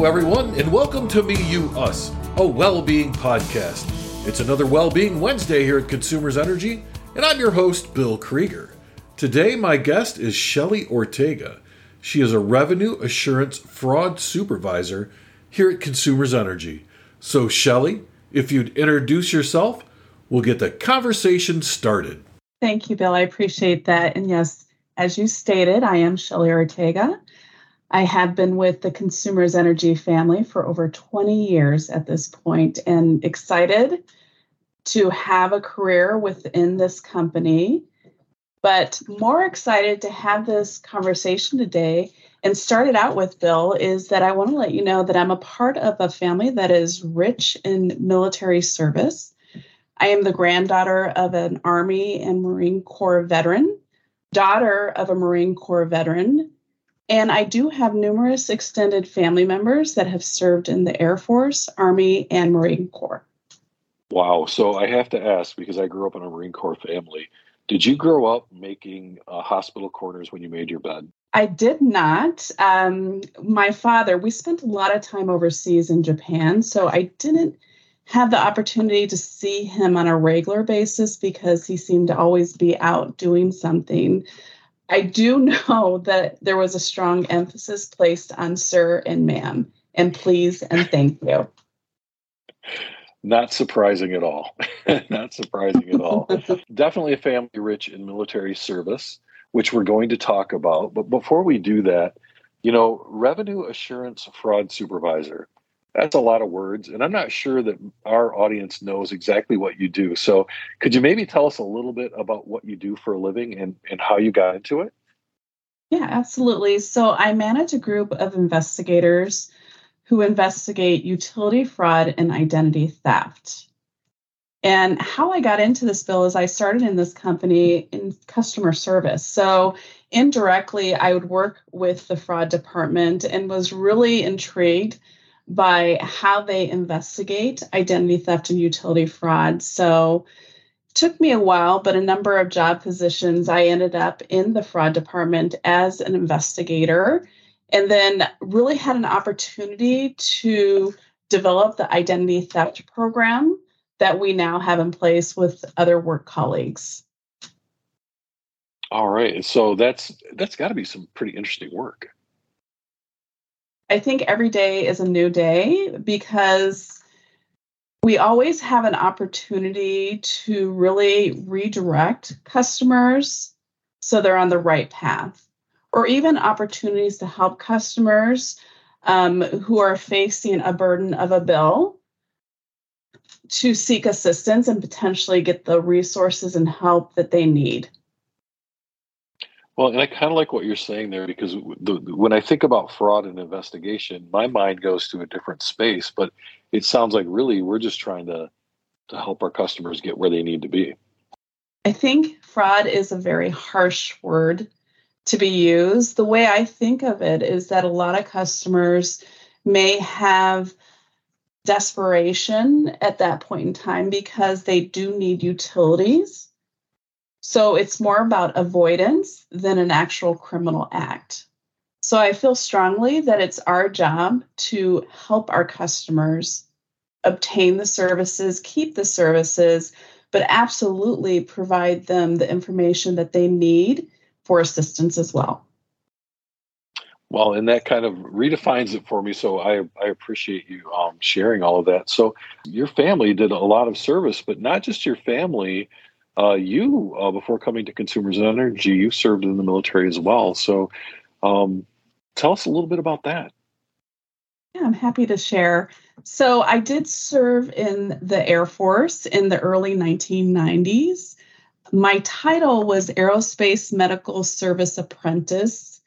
Hello, everyone, and welcome to Me, You, Us, a well being podcast. It's another Well Being Wednesday here at Consumers Energy, and I'm your host, Bill Krieger. Today, my guest is Shelly Ortega. She is a Revenue Assurance Fraud Supervisor here at Consumers Energy. So, Shelly, if you'd introduce yourself, we'll get the conversation started. Thank you, Bill. I appreciate that. And yes, as you stated, I am Shelly Ortega. I have been with the Consumers Energy family for over 20 years at this point and excited to have a career within this company, but more excited to have this conversation today. And started out with Bill is that I want to let you know that I'm a part of a family that is rich in military service. I am the granddaughter of an Army and Marine Corps veteran, daughter of a Marine Corps veteran, and I do have numerous extended family members that have served in the Air Force, Army, and Marine Corps. Wow. So I have to ask because I grew up in a Marine Corps family. Did you grow up making uh, hospital corners when you made your bed? I did not. Um, my father, we spent a lot of time overseas in Japan, so I didn't have the opportunity to see him on a regular basis because he seemed to always be out doing something. I do know that there was a strong emphasis placed on sir and ma'am, and please and thank you. Not surprising at all. Not surprising at all. Definitely a family rich in military service, which we're going to talk about. But before we do that, you know, revenue assurance fraud supervisor that's a lot of words and i'm not sure that our audience knows exactly what you do. So could you maybe tell us a little bit about what you do for a living and, and how you got into it? Yeah absolutely. So i manage a group of investigators who investigate utility fraud and identity theft. And how i got into this bill is i started in this company in customer service. So indirectly i would work with the fraud department and was really intrigued by how they investigate identity theft and utility fraud. So it took me a while, but a number of job positions, I ended up in the fraud department as an investigator and then really had an opportunity to develop the identity theft program that we now have in place with other work colleagues. All right. So that's that's got to be some pretty interesting work. I think every day is a new day because we always have an opportunity to really redirect customers so they're on the right path, or even opportunities to help customers um, who are facing a burden of a bill to seek assistance and potentially get the resources and help that they need. Well, and I kind of like what you're saying there because the, when I think about fraud and investigation, my mind goes to a different space. But it sounds like really we're just trying to to help our customers get where they need to be. I think fraud is a very harsh word to be used. The way I think of it is that a lot of customers may have desperation at that point in time because they do need utilities so it's more about avoidance than an actual criminal act. So I feel strongly that it's our job to help our customers obtain the services, keep the services, but absolutely provide them the information that they need for assistance as well. Well, and that kind of redefines it for me. So I, I appreciate you um, sharing all of that. So your family did a lot of service, but not just your family, uh, you, uh, before coming to Consumers Energy, you served in the military as well. So, um, tell us a little bit about that. Yeah, I'm happy to share. So, I did serve in the Air Force in the early 1990s. My title was Aerospace Medical Service Apprentice,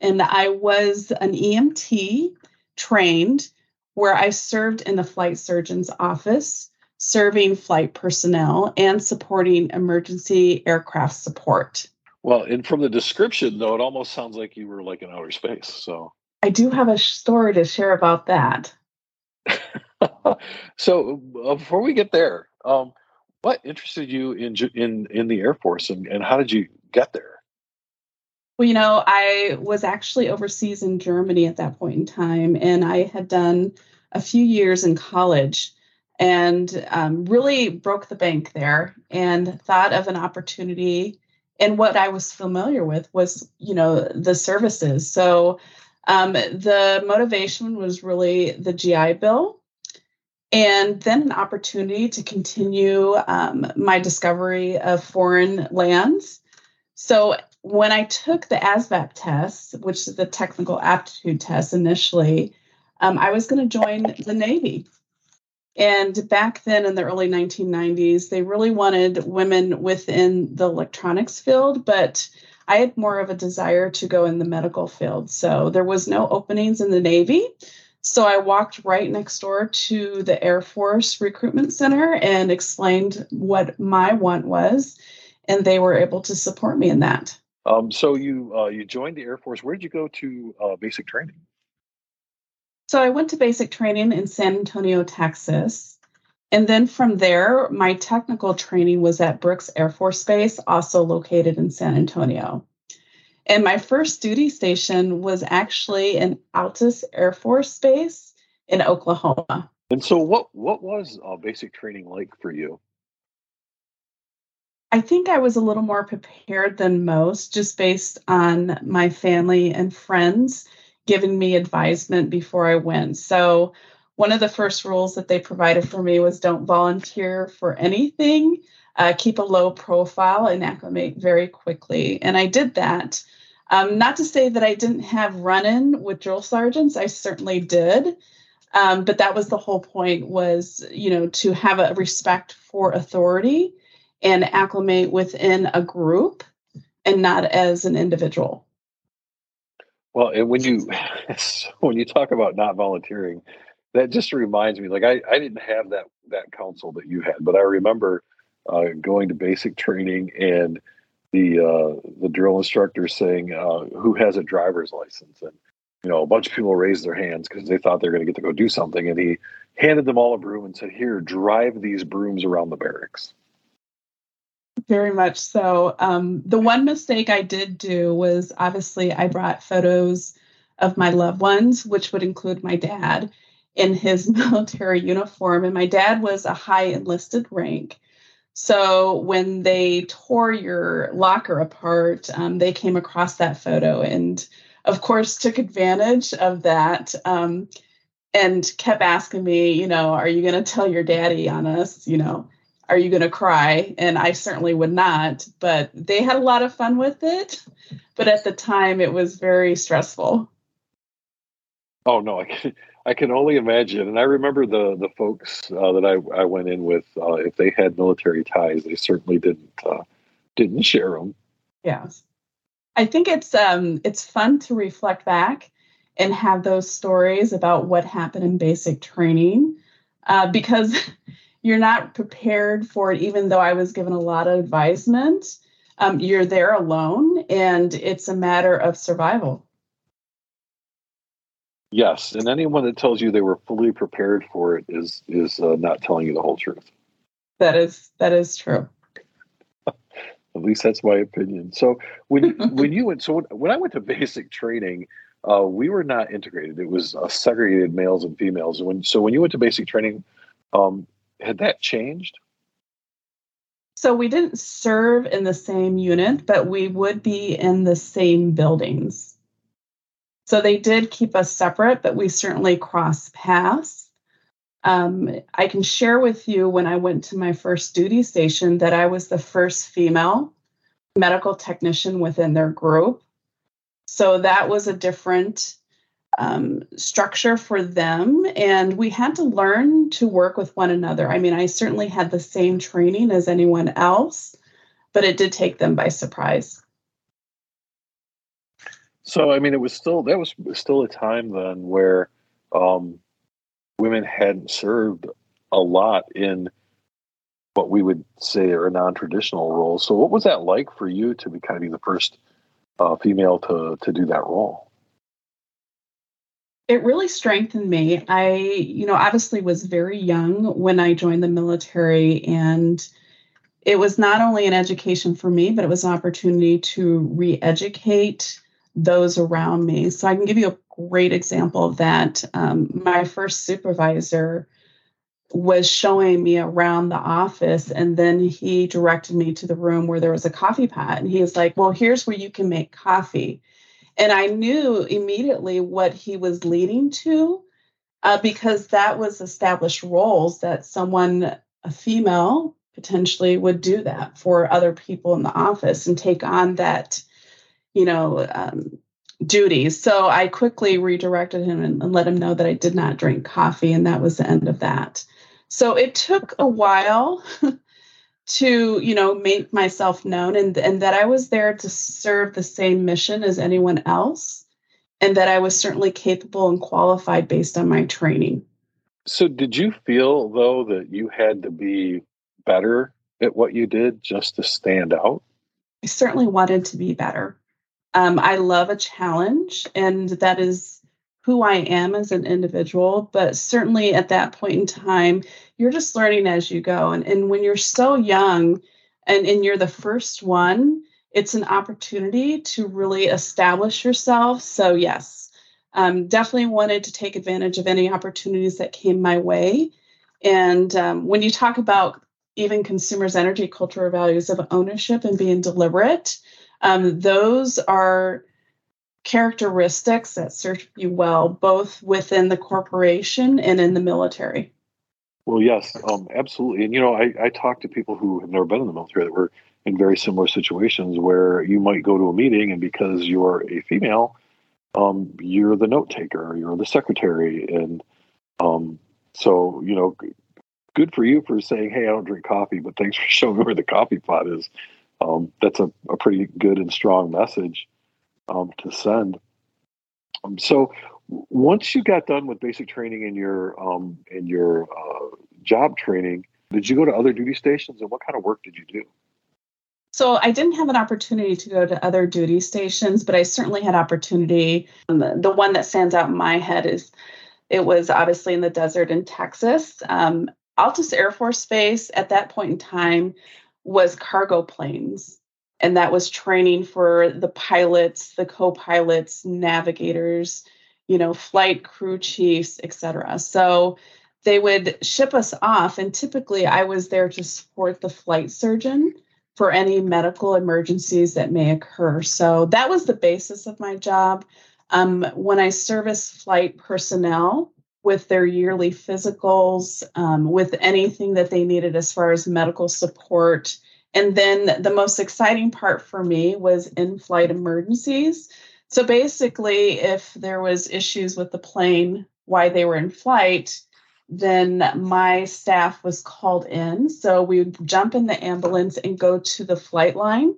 and I was an EMT trained where I served in the flight surgeon's office serving flight personnel and supporting emergency aircraft support. Well, and from the description, though, it almost sounds like you were like in outer space. So I do have a story to share about that. so uh, before we get there, um, what interested you in in in the Air Force, and, and how did you get there? Well, you know, I was actually overseas in Germany at that point in time, and I had done a few years in college and um, really broke the bank there and thought of an opportunity. And what I was familiar with was, you know, the services. So um, the motivation was really the GI Bill and then an opportunity to continue um, my discovery of foreign lands. So when I took the ASVAB test, which is the technical aptitude test initially, um, I was going to join the Navy. And back then in the early 1990s, they really wanted women within the electronics field, but I had more of a desire to go in the medical field. So there was no openings in the Navy. So I walked right next door to the Air Force Recruitment Center and explained what my want was, and they were able to support me in that. Um, so you uh, you joined the Air Force. Where did you go to uh, basic training? So I went to basic training in San Antonio, Texas. And then from there, my technical training was at Brooks Air Force Base, also located in San Antonio. And my first duty station was actually in Altus Air Force Base in Oklahoma. And so, what what was uh, basic training like for you? I think I was a little more prepared than most, just based on my family and friends giving me advisement before I went. So, one of the first rules that they provided for me was don't volunteer for anything, uh, keep a low profile, and acclimate very quickly. And I did that. Um, not to say that I didn't have run in with drill sergeants, I certainly did. Um, but that was the whole point was you know to have a respect for authority and acclimate within a group and not as an individual well and when you when you talk about not volunteering that just reminds me like i, I didn't have that that counsel that you had but i remember uh, going to basic training and the uh, the drill instructor saying uh, who has a driver's license? And you know a bunch of people raised their hands because they thought they were going to get to go do something and he handed them all a broom and said here drive these brooms around the barracks very much so. Um, the one mistake i did do was obviously i brought photos of my loved ones which would include my dad in his military uniform and my dad was a high enlisted rank. So when they tore your locker apart, um, they came across that photo and, of course, took advantage of that um, and kept asking me, you know, are you going to tell your daddy on us? You know, are you going to cry? And I certainly would not, but they had a lot of fun with it. But at the time, it was very stressful. Oh, no, I I can only imagine. And I remember the the folks uh, that I, I went in with. Uh, if they had military ties, they certainly didn't uh, didn't share them. Yes, I think it's um it's fun to reflect back and have those stories about what happened in basic training uh, because you're not prepared for it. Even though I was given a lot of advisement, um, you're there alone, and it's a matter of survival. Yes, and anyone that tells you they were fully prepared for it is is uh, not telling you the whole truth. That is that is true. At least that's my opinion. So when when you went, so when when I went to basic training, uh, we were not integrated. It was uh, segregated males and females. When so when you went to basic training, um, had that changed? So we didn't serve in the same unit, but we would be in the same buildings. So they did keep us separate, but we certainly crossed paths. Um, I can share with you when I went to my first duty station that I was the first female medical technician within their group. So that was a different um, structure for them. And we had to learn to work with one another. I mean, I certainly had the same training as anyone else, but it did take them by surprise. So I mean, it was still that was still a time then where um, women hadn't served a lot in what we would say are non-traditional roles. So what was that like for you to be kind of be the first uh, female to to do that role? It really strengthened me. I, you know, obviously was very young when I joined the military and it was not only an education for me, but it was an opportunity to re educate those around me. So I can give you a great example of that. Um, my first supervisor was showing me around the office, and then he directed me to the room where there was a coffee pot. And he was like, Well, here's where you can make coffee. And I knew immediately what he was leading to uh, because that was established roles that someone, a female, potentially would do that for other people in the office and take on that, you know, um, duties. So I quickly redirected him and, and let him know that I did not drink coffee, and that was the end of that. So it took a while to, you know, make myself known and, and that I was there to serve the same mission as anyone else, and that I was certainly capable and qualified based on my training. So, did you feel though that you had to be better at what you did just to stand out? I certainly wanted to be better. Um, I love a challenge, and that is who I am as an individual. But certainly at that point in time, you're just learning as you go. And, and when you're so young and, and you're the first one, it's an opportunity to really establish yourself. So, yes, um, definitely wanted to take advantage of any opportunities that came my way. And um, when you talk about even Consumers Energy culture values of ownership and being deliberate. Um, those are characteristics that serve you well, both within the corporation and in the military. Well, yes, um, absolutely. And, you know, I, I talk to people who have never been in the military that were in very similar situations where you might go to a meeting and because you're a female, um, you're the note taker, you're the secretary. And um, so, you know, good for you for saying, "Hey, I don't drink coffee," but thanks for showing me where the coffee pot is. Um, that's a, a, pretty good and strong message um, to send. Um, so, once you got done with basic training in your um, in your uh, job training, did you go to other duty stations, and what kind of work did you do? So I didn't have an opportunity to go to other duty stations, but I certainly had opportunity. The one that stands out in my head is it was obviously in the desert in Texas. Um, Altus Air Force Base at that point in time was cargo planes. And that was training for the pilots, the co pilots, navigators, you know, flight crew chiefs, etc. So they would ship us off. And typically I was there to support the flight surgeon for any medical emergencies that may occur. So that was the basis of my job. Um, when I service flight personnel, with their yearly physicals, um, with anything that they needed as far as medical support. And then the most exciting part for me was in flight emergencies. So basically, if there was issues with the plane while they were in flight, then my staff was called in. So we would jump in the ambulance and go to the flight line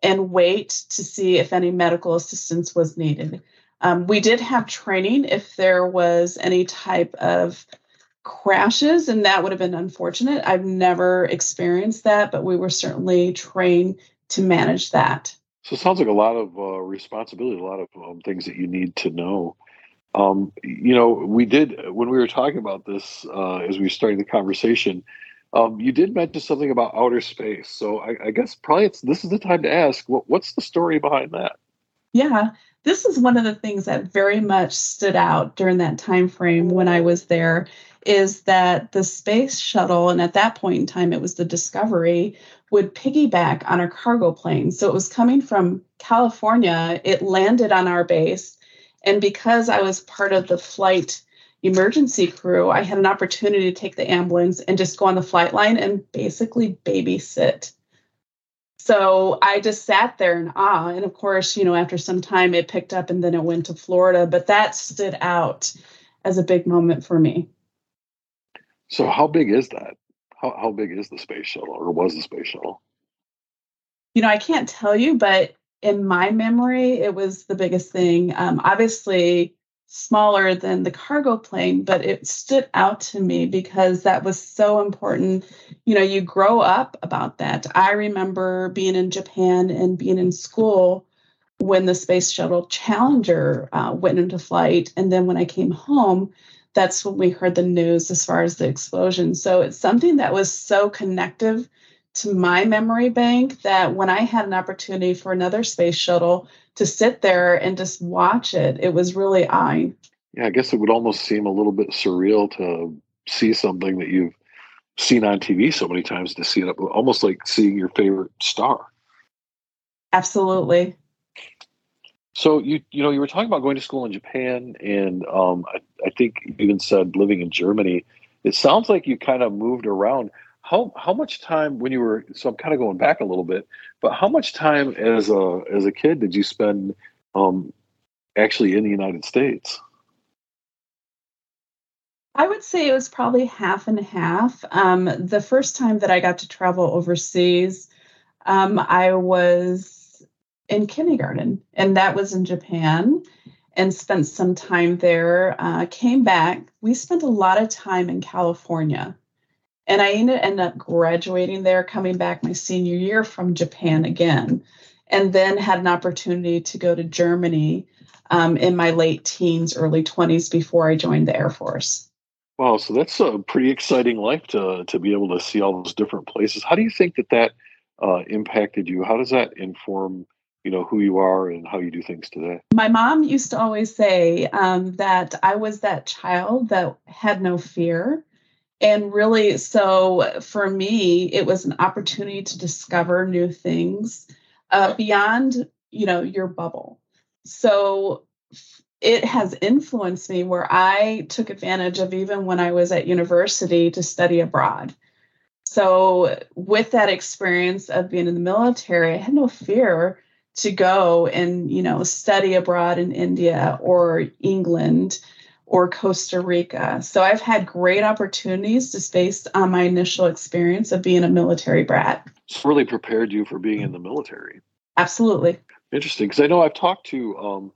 and wait to see if any medical assistance was needed. Um, we did have training if there was any type of crashes, and that would have been unfortunate. I've never experienced that, but we were certainly trained to manage that. So it sounds like a lot of uh, responsibility, a lot of um, things that you need to know. Um, you know, we did when we were talking about this uh, as we started the conversation. Um, you did mention something about outer space, so I, I guess probably it's this is the time to ask what, what's the story behind that. Yeah, this is one of the things that very much stood out during that time frame when I was there is that the space shuttle and at that point in time it was the discovery would piggyback on a cargo plane. So it was coming from california. It landed on our base. And because i was part of the flight emergency crew i had an opportunity to take the ambulance and just go on the flight line and basically babysit so I just sat there in awe. And of course, you know, after some time it picked up and then it went to Florida, but that stood out as a big moment for me. So, how big is that? How, how big is the space shuttle or was the space shuttle? You know, I can't tell you, but in my memory, it was the biggest thing. Um, obviously, smaller than the cargo plane, but it stood out to me because that was so important. You know, you grow up about that. I remember being in Japan and being in school when the Space Shuttle Challenger uh, went into flight. And then when I came home, that's when we heard the news as far as the explosion. So it's something that was so connective to my memory bank that when I had an opportunity for another space shuttle to sit there and just watch it, it was really I. Yeah, I guess it would almost seem a little bit surreal to see something that you've seen on TV so many times to see it almost like seeing your favorite star. Absolutely. So you you know you were talking about going to school in Japan, and um, I, I think you even said living in Germany. It sounds like you kind of moved around. How how much time when you were? So I'm kind of going back a little bit, but how much time as a as a kid did you spend um, actually in the United States? I would say it was probably half and half. Um, the first time that I got to travel overseas, um, I was in kindergarten, and that was in Japan, and spent some time there. Uh, came back. We spent a lot of time in California, and I ended, up graduating there, coming back my senior year from Japan again, and then had an opportunity to go to Germany um, in my late teens, early 20s before I joined the Air Force. Wow, so that's a pretty exciting life to to be able to see all those different places. How do you think that that uh, impacted you? How does that inform you know who you are and how you do things today my mom used to always say um, that i was that child that had no fear and really so for me it was an opportunity to discover new things uh, beyond you know your bubble. So it has influenced me where i took advantage of even when i was at university to study abroad. So with that experience of being in the military i had no fear to go and you know study abroad in India or England or Costa Rica. So I've had great opportunities just based on my initial experience of being a military brat. It's really prepared you for being in the military. Absolutely. Interesting, because I know I've talked to um,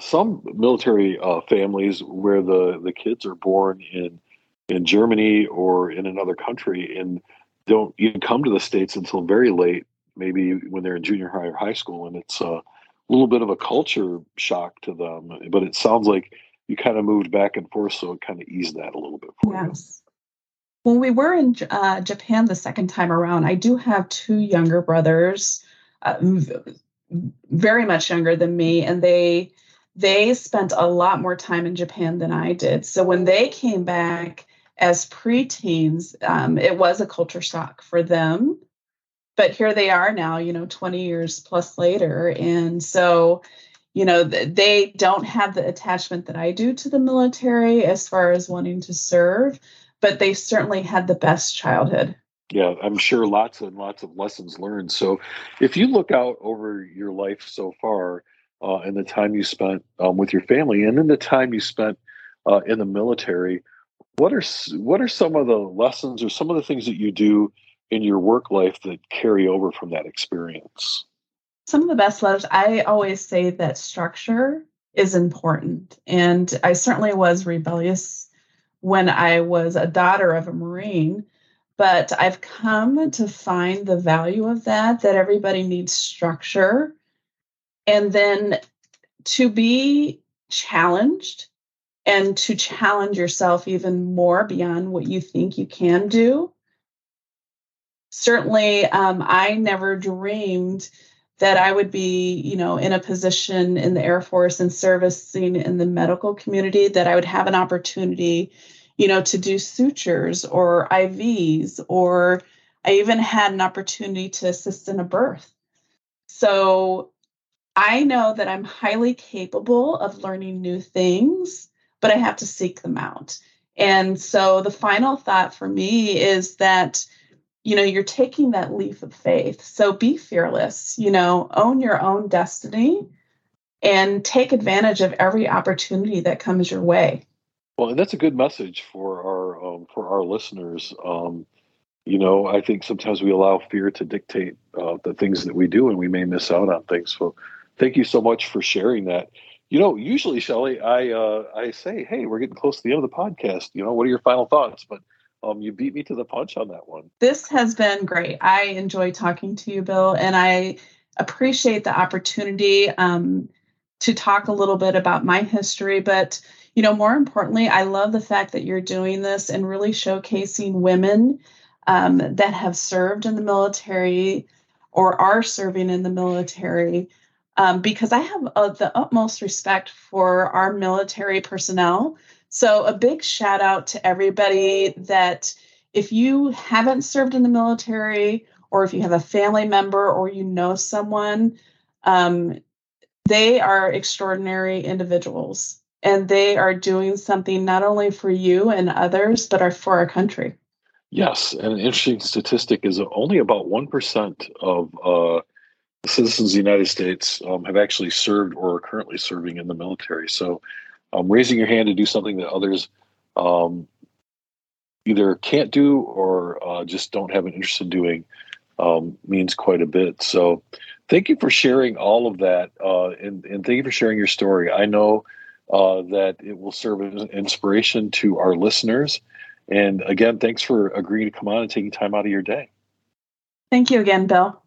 some military uh, families where the the kids are born in in Germany or in another country and don't even come to the states until very late maybe when they're in junior high or high school, and it's a little bit of a culture shock to them. But it sounds like you kind of moved back and forth, so it kind of eased that a little bit for yes. you. When we were in uh, Japan the second time around, I do have two younger brothers, uh, very much younger than me, and they they spent a lot more time in Japan than I did. So when they came back as preteens, um, it was a culture shock for them but here they are now you know 20 years plus later and so you know they don't have the attachment that i do to the military as far as wanting to serve but they certainly had the best childhood yeah i'm sure lots and lots of lessons learned so if you look out over your life so far uh, and the time you spent um, with your family and then the time you spent uh, in the military what are what are some of the lessons or some of the things that you do in your work life that carry over from that experience? Some of the best letters, I always say that structure is important. And I certainly was rebellious when I was a daughter of a Marine, but I've come to find the value of that, that everybody needs structure. And then to be challenged and to challenge yourself even more beyond what you think you can do certainly um, I never dreamed that I would be, you know, in a position in the Air Force and servicing in the medical community that I would have an opportunity, you know, to do sutures or IVs, or I even had an opportunity to assist in a birth. So I know that I'm highly capable of learning new things, but I have to seek them out. And so the final thought for me is that you know you're taking that leap of faith. So be fearless you know own your own destiny and take advantage of every opportunity that comes your way. Well and that's a good message for our um, for our listeners. Um, you know i think sometimes we allow fear to dictate uh, the things that we do and we may miss out on things. So thank you so much for sharing that. You know usually shelly i uh, i say hey we're getting close to the end of the podcast. You know what are your final thoughts? But um, you beat me to the punch on that one. This has been great. I enjoy talking to you, Bill, and I appreciate the opportunity um, to talk a little bit about my history. But you know, more importantly, I love the fact that you're doing this and really showcasing women um, that have served in the military or are serving in the military um, because I have uh, the utmost respect for our military personnel. So, a big shout out to everybody that if you haven't served in the military, or if you have a family member or you know someone, um, they are extraordinary individuals and they are doing something not only for you and others, but are for our country. Yes, and an interesting statistic is only about 1% of uh, citizens of the United States um, have actually served or are currently serving in the military. So, um, raising your hand to do something that others um, either can't do or uh, just don't have an interest in doing um, means quite a bit. So, thank you for sharing all of that, uh, and, and, thank you for sharing your story. I know uh, that it will serve as an inspiration to our listeners. And again, thanks for agreeing to come on and taking time out of your day. Thank you again, Bill.